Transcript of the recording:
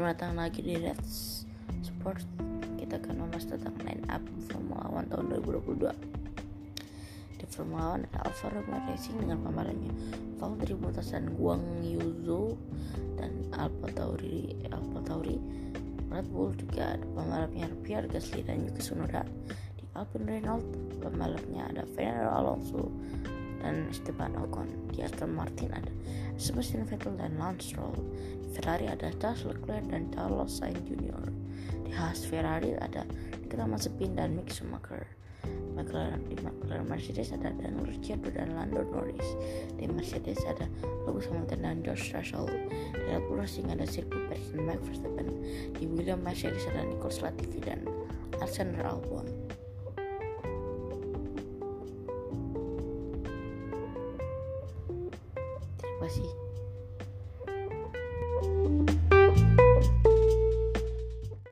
Selamat lagi di Red Sport Kita akan membahas tentang line up Formula One tahun 2022 Di Formula One ada Alfa Romeo Racing dengan pembalapnya Valtteri Bottas dan Guang Yuzo. Dan Alfa Tauri Alfa Tauri Red Bull juga ada pembalapnya Pierre Gasly dan Yuki Tsunoda. Di Alpine Renault pembalapnya ada Fernando Alonso dan Esteban Ocon. Di Aston Martin ada Sebastian Vettel dan Lance Stroll. Ferrari ada Charles Leclerc dan Carlos Sainz Jr. di Haas Ferrari ada Nikita Mazepin dan Mick Schumacher. McLaren di McLaren Mercedes ada Daniel Ricciardo dan Lando Norris. Di Mercedes ada Lewis Hamilton dan George Russell. Di Red Bull Racing ada Sergio Perez dan Max Verstappen. Di William Mercedes ada Nicolas Latifi dan Alexander Albon 越し